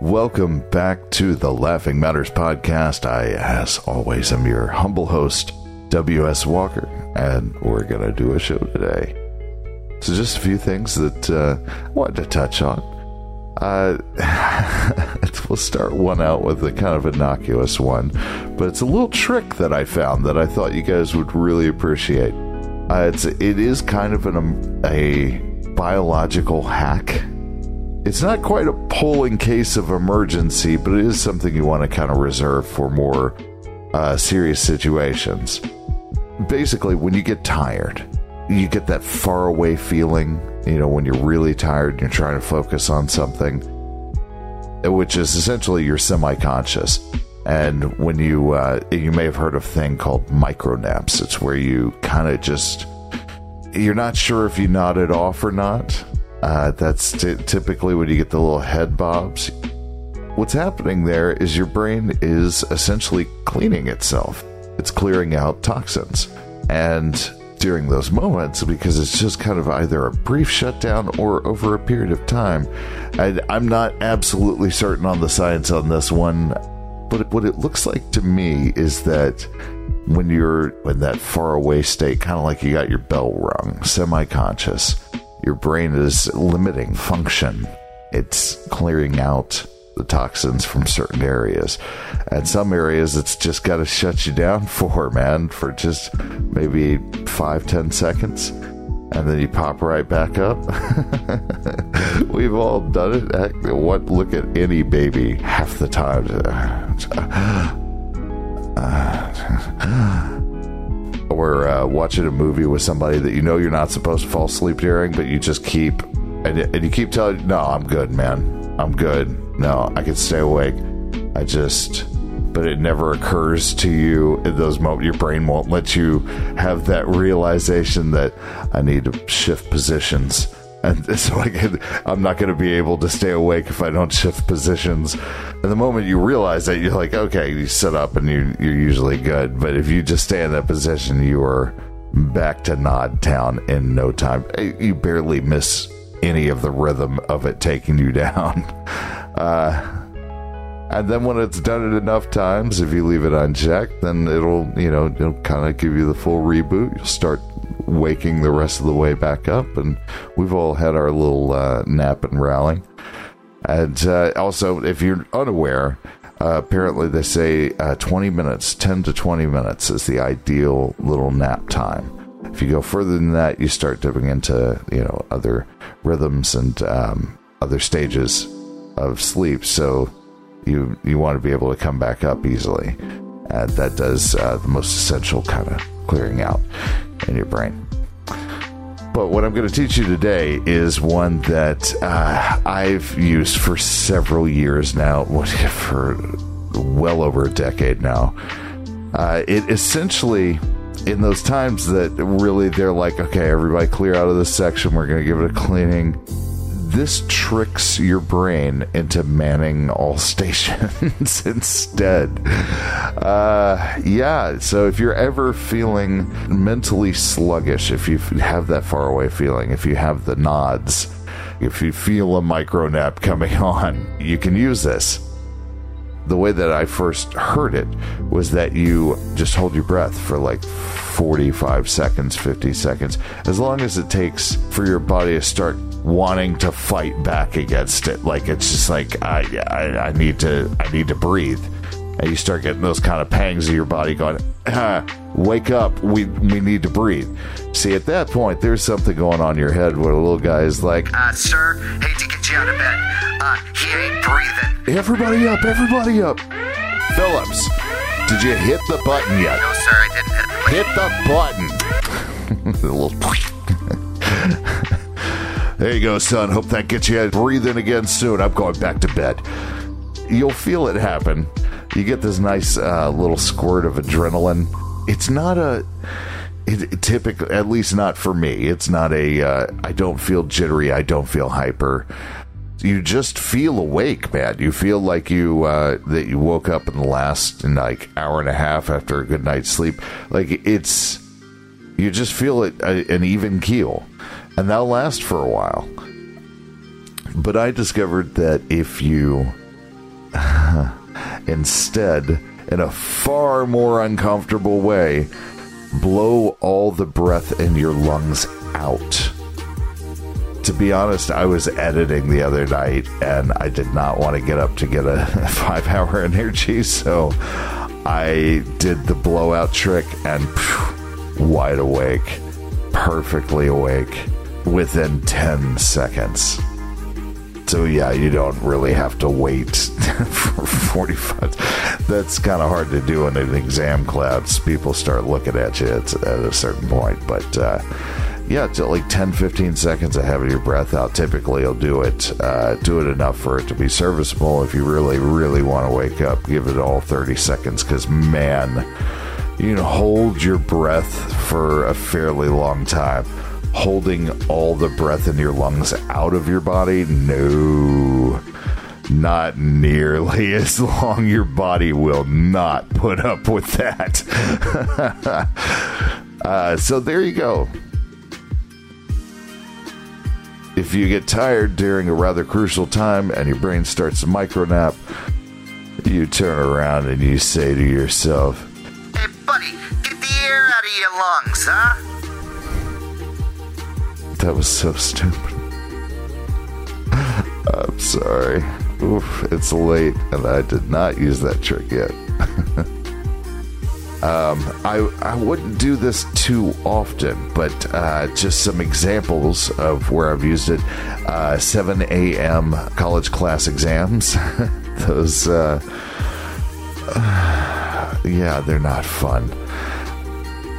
Welcome back to the Laughing Matters podcast. I, as always, am your humble host, W.S. Walker, and we're going to do a show today. So, just a few things that uh, I wanted to touch on. Uh, we'll start one out with a kind of innocuous one, but it's a little trick that I found that I thought you guys would really appreciate. Uh, it's it is kind of an, um, a biological hack it's not quite a pull in case of emergency, but it is something you want to kind of reserve for more uh, serious situations. Basically, when you get tired, you get that far away feeling, you know, when you're really tired and you're trying to focus on something, which is essentially you're semi conscious. And when you, uh, you may have heard of a thing called micro naps. It's where you kind of just, you're not sure if you nodded off or not uh, that's t- typically when you get the little head bobs. What's happening there is your brain is essentially cleaning itself. It's clearing out toxins. And during those moments, because it's just kind of either a brief shutdown or over a period of time, I, I'm not absolutely certain on the science on this one, but what it looks like to me is that when you're in that far away state, kind of like you got your bell rung, semi conscious, your brain is limiting function. It's clearing out the toxins from certain areas. And some areas it's just got to shut you down for, man, for just maybe five, ten seconds. And then you pop right back up. We've all done it. Heck, what? Look at any baby half the time. Uh, or uh, watching a movie with somebody that you know you're not supposed to fall asleep during, but you just keep and, and you keep telling, "No, I'm good, man. I'm good. No, I can stay awake. I just." But it never occurs to you in those moments. Your brain won't let you have that realization that I need to shift positions and so I can, I'm not going to be able to stay awake if I don't shift positions. And the moment you realize that, you're like, okay, you sit up and you, you're usually good. But if you just stay in that position, you are back to nod town in no time. You barely miss any of the rhythm of it taking you down. Uh, and then when it's done it enough times, if you leave it unchecked, then it'll, you know, it'll kind of give you the full reboot. You'll start waking the rest of the way back up, and we've all had our little uh, nap and rally. And uh, also, if you're unaware, uh, apparently they say uh, 20 minutes, 10 to 20 minutes is the ideal little nap time. If you go further than that, you start dipping into you know other rhythms and um, other stages of sleep. So you you want to be able to come back up easily. And that does uh, the most essential kind of clearing out in your brain. But what I'm going to teach you today is one that uh, I've used for several years now, for well over a decade now. Uh, it essentially, in those times that really they're like, okay, everybody clear out of this section, we're going to give it a cleaning this tricks your brain into manning all stations instead. Uh, yeah, so if you're ever feeling mentally sluggish, if you have that far away feeling, if you have the nods, if you feel a micro nap coming on, you can use this. The way that I first heard it was that you just hold your breath for like 45 seconds, 50 seconds, as long as it takes for your body to start wanting to fight back against it. Like it's just like I, I, I need to I need to breathe. And you start getting those kind of pangs of your body going, ah, wake up, we we need to breathe. See, at that point, there's something going on in your head where the little guy is like, uh, sir, hate to get you out of bed. Uh, he ain't breathing. Everybody up, everybody up. Phillips, did you hit the button yet? No, sir, I didn't hit the button. Hit the button. the little there you go, son. Hope that gets you breathing again soon. I'm going back to bed. You'll feel it happen. You get this nice uh, little squirt of adrenaline. It's not a. It, typically, at least not for me, it's not a. Uh, I don't feel jittery. I don't feel hyper you just feel awake, man. You feel like you uh, that you woke up in the last in like hour and a half after a good night's sleep. Like it's you just feel it uh, an even keel and that'll last for a while. But I discovered that if you Instead, in a far more uncomfortable way, blow all the breath in your lungs out. To be honest, I was editing the other night and I did not want to get up to get a five hour energy, so I did the blowout trick and phew, wide awake, perfectly awake within 10 seconds. So yeah, you don't really have to wait for 45. That's kind of hard to do in an exam class. People start looking at you at, at a certain point, but uh, yeah, to like 10, 15 seconds of having your breath out. Typically, you'll do it, uh, do it enough for it to be serviceable. If you really, really want to wake up, give it all 30 seconds because man, you can hold your breath for a fairly long time holding all the breath in your lungs out of your body? No. Not nearly as long. Your body will not put up with that. uh, so there you go. If you get tired during a rather crucial time and your brain starts to micro nap, you turn around and you say to yourself, That was so stupid. I'm sorry. Oof, it's late and I did not use that trick yet. um, I, I wouldn't do this too often, but uh, just some examples of where I've used it. Uh, 7 a.m. college class exams. Those, uh, yeah, they're not fun.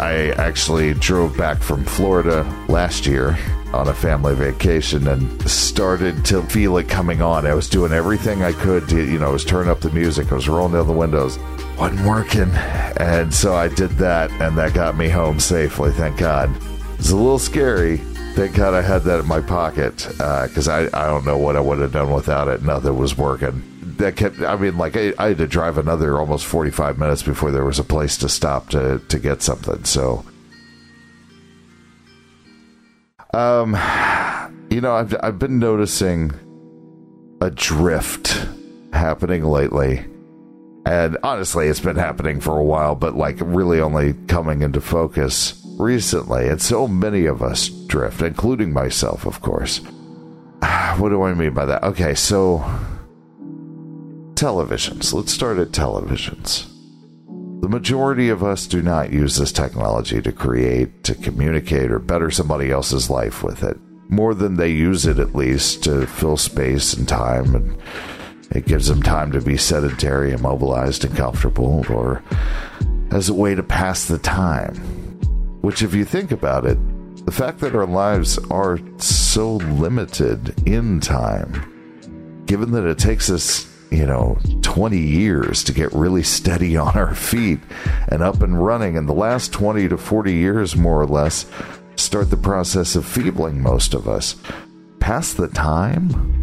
I actually drove back from Florida last year on a family vacation and started to feel it coming on. I was doing everything I could to, you know, I was turning up the music, I was rolling down the windows, wasn't working. And so I did that, and that got me home safely, thank God. It's a little scary. Thank God I had that in my pocket because uh, I, I don't know what I would have done without it. Nothing was working that kept i mean like I, I, had to drive another almost 45 minutes before there was a place to stop to to get something so. Um you know i've i've been noticing a drift happening lately. And honestly it's been happening for a while but like really only coming into focus recently. And so many of us drift including myself of course. What do i mean by that? Okay so televisions. Let's start at televisions. The majority of us do not use this technology to create, to communicate, or better somebody else's life with it. More than they use it, at least, to fill space and time, and it gives them time to be sedentary, immobilized, and comfortable, or as a way to pass the time. Which, if you think about it, the fact that our lives are so limited in time, given that it takes us you know, 20 years to get really steady on our feet and up and running. And the last 20 to 40 years, more or less, start the process of feebling most of us. Past the time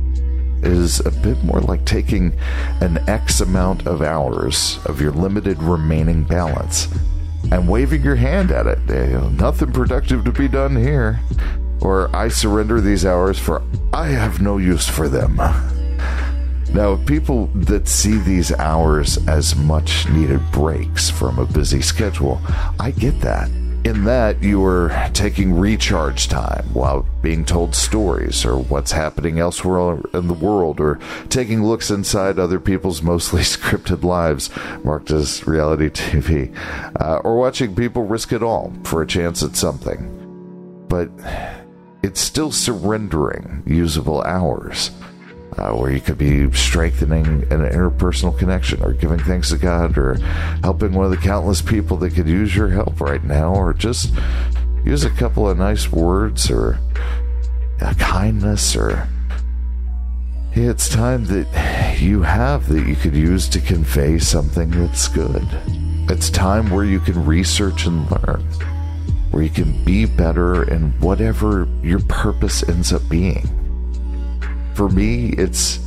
is a bit more like taking an X amount of hours of your limited remaining balance and waving your hand at it. Nothing productive to be done here. Or I surrender these hours for I have no use for them. Now, people that see these hours as much needed breaks from a busy schedule, I get that. In that, you are taking recharge time while being told stories or what's happening elsewhere in the world, or taking looks inside other people's mostly scripted lives, marked as reality TV, uh, or watching people risk it all for a chance at something. But it's still surrendering usable hours uh, where you could be strengthening an interpersonal connection or giving thanks to God or helping one of the countless people that could use your help right now or just use a couple of nice words or a kindness or it's time that you have that you could use to convey something that's good. It's time where you can research and learn, where you can be better in whatever your purpose ends up being for me, it's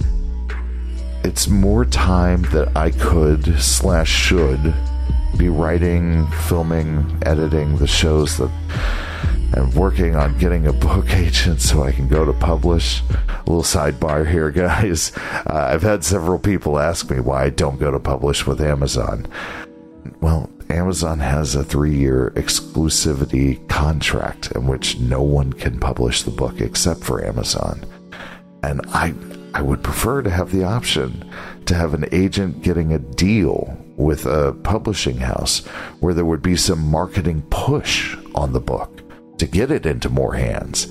it's more time that I could slash should be writing, filming, editing the shows that I'm working on getting a book agent so I can go to publish. A little sidebar here, guys. Uh, I've had several people ask me why I don't go to publish with Amazon. Well, Amazon has a three year exclusivity contract in which no one can publish the book except for Amazon. And I, I would prefer to have the option to have an agent getting a deal with a publishing house where there would be some marketing push on the book to get it into more hands.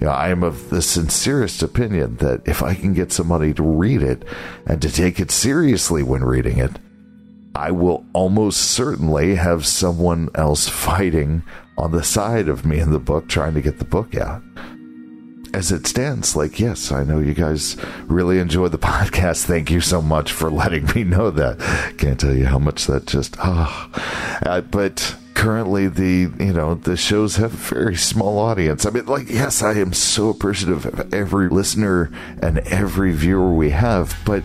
You know, I am of the sincerest opinion that if I can get somebody to read it and to take it seriously when reading it, I will almost certainly have someone else fighting on the side of me in the book trying to get the book out. As it stands, like, yes, I know you guys really enjoy the podcast. Thank you so much for letting me know that. Can't tell you how much that just, ah. Oh. Uh, but currently the you know the shows have a very small audience i mean like yes i am so appreciative of every listener and every viewer we have but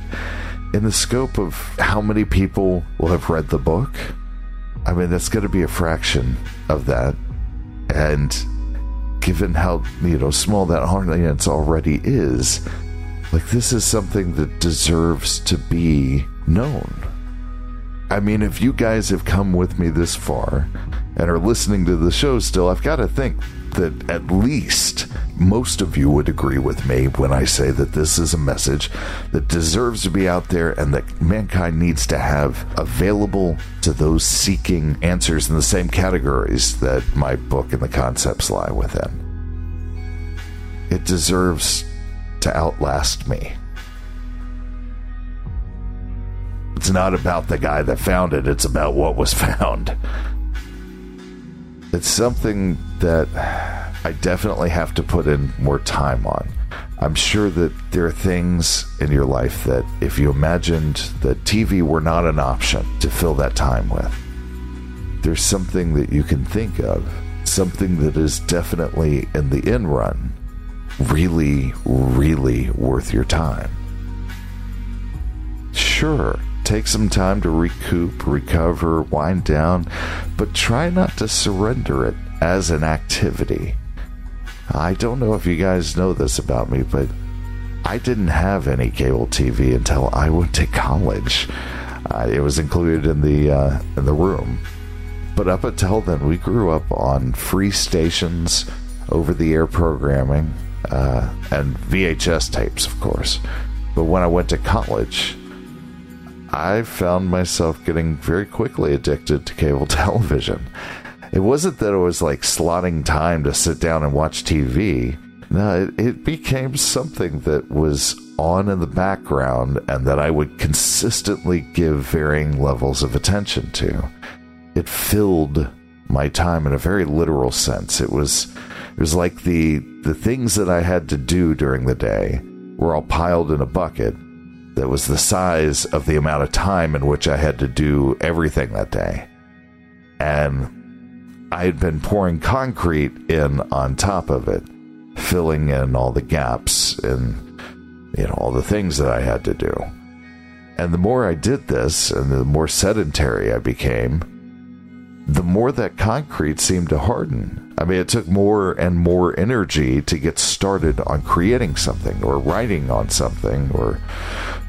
in the scope of how many people will have read the book i mean that's going to be a fraction of that and given how you know small that audience already is. Like this is something that deserves to be known I mean, if you guys have come with me this far and are listening to the show still, I've got to think that at least most of you would agree with me when I say that this is a message that deserves to be out there and that mankind needs to have available to those seeking answers in the same categories that my book and the concepts lie within. It deserves to outlast me. It's not about the guy that found it, it's about what was found. It's something that I definitely have to put in more time on. I'm sure that there are things in your life that if you imagined that TV were not an option to fill that time with, there's something that you can think of, something that is definitely in the in run really, really worth your time. Sure, take some time to recoup, recover, wind down, but try not to surrender it as an activity. I don't know if you guys know this about me, but I didn't have any cable TV until I went to college. Uh, it was included in the uh, in the room, but up until then, we grew up on free stations, over-the-air programming, uh, and VHS tapes, of course. But when I went to college, I found myself getting very quickly addicted to cable television. It wasn't that it was like slotting time to sit down and watch TV. No, it, it became something that was on in the background and that I would consistently give varying levels of attention to. It filled my time in a very literal sense. It was it was like the the things that I had to do during the day were all piled in a bucket that was the size of the amount of time in which I had to do everything that day. And I had been pouring concrete in on top of it, filling in all the gaps and you know all the things that I had to do. And the more I did this and the more sedentary I became, the more that concrete seemed to harden. I mean, it took more and more energy to get started on creating something or writing on something or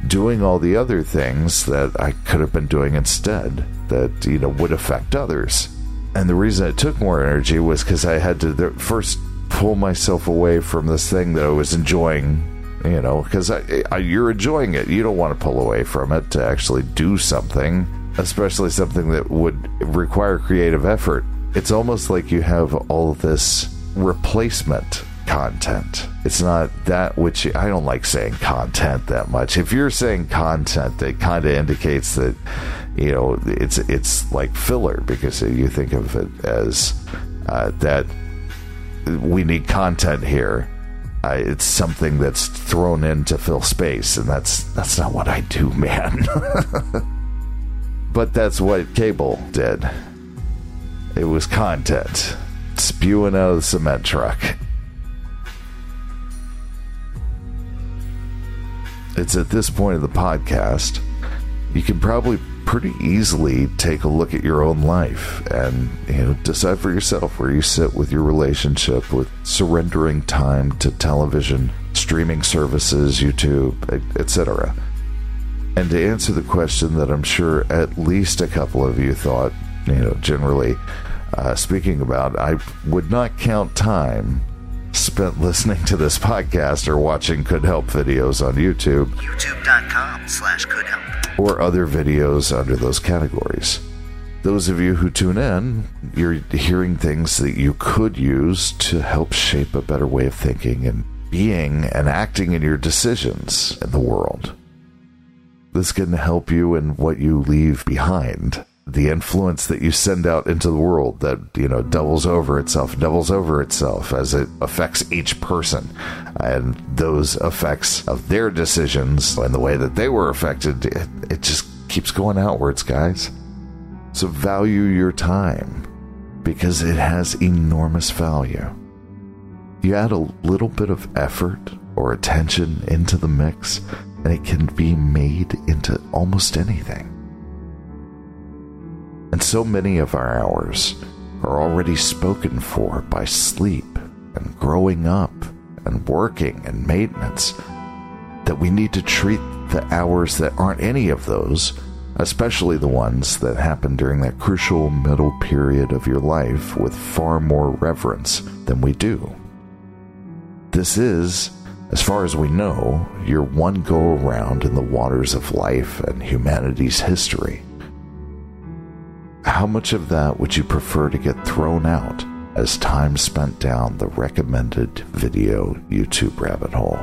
doing all the other things that I could have been doing instead that, you know, would affect others. And the reason it took more energy was because I had to first pull myself away from this thing that I was enjoying you know because you're enjoying it you don't want to pull away from it to actually do something especially something that would require creative effort, it's almost like you have all this replacement content. It's not that which I don't like saying content that much. If you're saying content, it kind of indicates that you know it's it's like filler because you think of it as uh, that we need content here. Uh, it's something that's thrown in to fill space, and that's that's not what I do, man. But that's what cable did. It was content spewing out of the cement truck. It's at this point of the podcast, you can probably pretty easily take a look at your own life and you know decide for yourself where you sit with your relationship with surrendering time to television, streaming services, YouTube, etc. And to answer the question that I'm sure at least a couple of you thought, you know, generally uh, speaking about, I would not count time spent listening to this podcast or watching could help videos on YouTube. YouTube.com slash could help or other videos under those categories. Those of you who tune in, you're hearing things that you could use to help shape a better way of thinking and being and acting in your decisions in the world. This can help you in what you leave behind. The influence that you send out into the world that, you know, doubles over itself, doubles over itself as it affects each person. And those effects of their decisions and the way that they were affected, it, it just keeps going outwards, guys. So value your time because it has enormous value. You add a little bit of effort or attention into the mix, and it can be made into almost anything. And so many of our hours are already spoken for by sleep and growing up and working and maintenance that we need to treat the hours that aren't any of those, especially the ones that happen during that crucial middle period of your life, with far more reverence than we do. This is, as far as we know, your one go around in the waters of life and humanity's history. How much of that would you prefer to get thrown out as time spent down the recommended video YouTube rabbit hole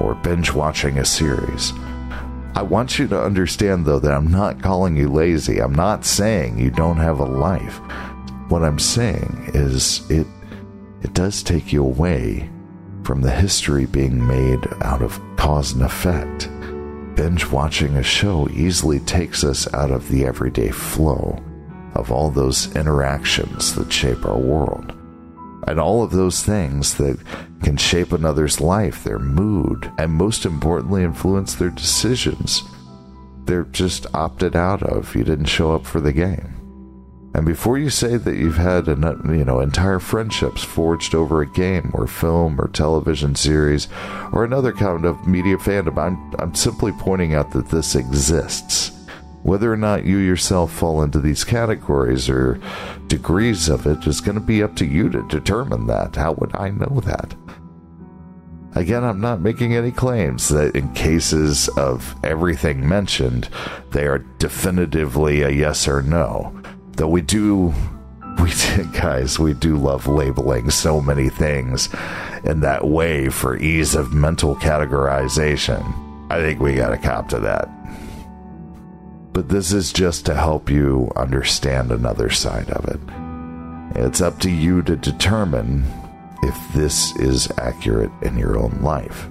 or binge watching a series? I want you to understand, though, that I'm not calling you lazy. I'm not saying you don't have a life. What I'm saying is it it does take you away from the history being made out of cause and effect. Binge watching a show easily takes us out of the everyday flow of all those interactions that shape our world. And all of those things that can shape another's life, their mood, and most importantly, influence their decisions. They're just opted out of. You didn't show up for the game. And before you say that you've had an, you know entire friendships forged over a game or film or television series or another kind of media fandom, I'm I'm simply pointing out that this exists. Whether or not you yourself fall into these categories or degrees of it is going to be up to you to determine that. How would I know that? Again, I'm not making any claims that in cases of everything mentioned, they are definitively a yes or no. Though we do, we guys, we do love labeling so many things in that way for ease of mental categorization. I think we got to cop to that but this is just to help you understand another side of it. It's up to you to determine if this is accurate in your own life.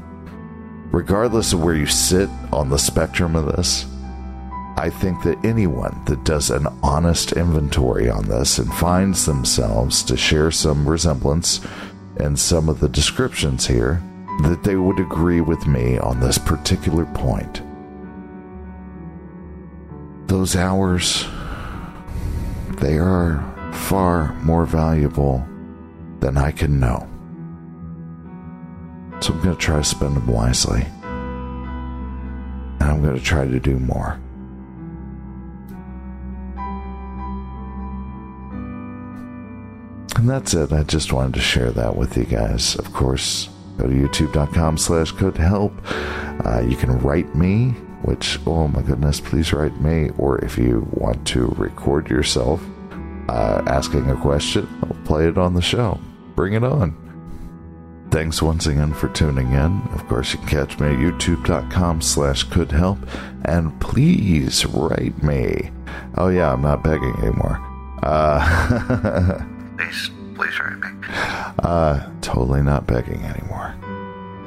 Regardless of where you sit on the spectrum of this, I think that anyone that does an honest inventory on this and finds themselves to share some resemblance in some of the descriptions here, that they would agree with me on this particular point those hours, they are far more valuable than I can know. So I'm going to try to spend them wisely. And I'm going to try to do more. And that's it. I just wanted to share that with you guys. Of course, go to youtube.com slash could help. Uh, you can write me which, oh my goodness, please write me. Or if you want to record yourself uh, asking a question, I'll play it on the show. Bring it on. Thanks once again for tuning in. Of course, you can catch me at youtube.com slash could help. And please write me. Oh, yeah, I'm not begging anymore. Uh, please, please write me. Uh, totally not begging anymore.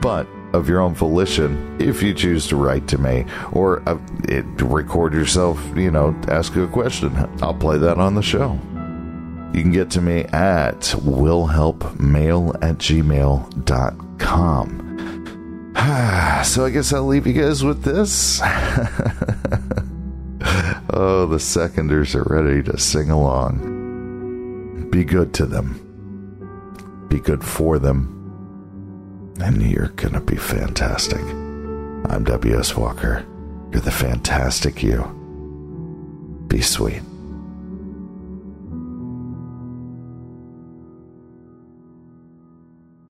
But of your own volition if you choose to write to me or uh, it, record yourself, you know, ask a question. I'll play that on the show. You can get to me at willhelpmail at gmail.com. so I guess I'll leave you guys with this. Oh, the seconders are ready to sing along. Be good to them. Be good for them. And you're to be fantastic. I'm W.S. Walker. You're the fantastic you. Be sweet.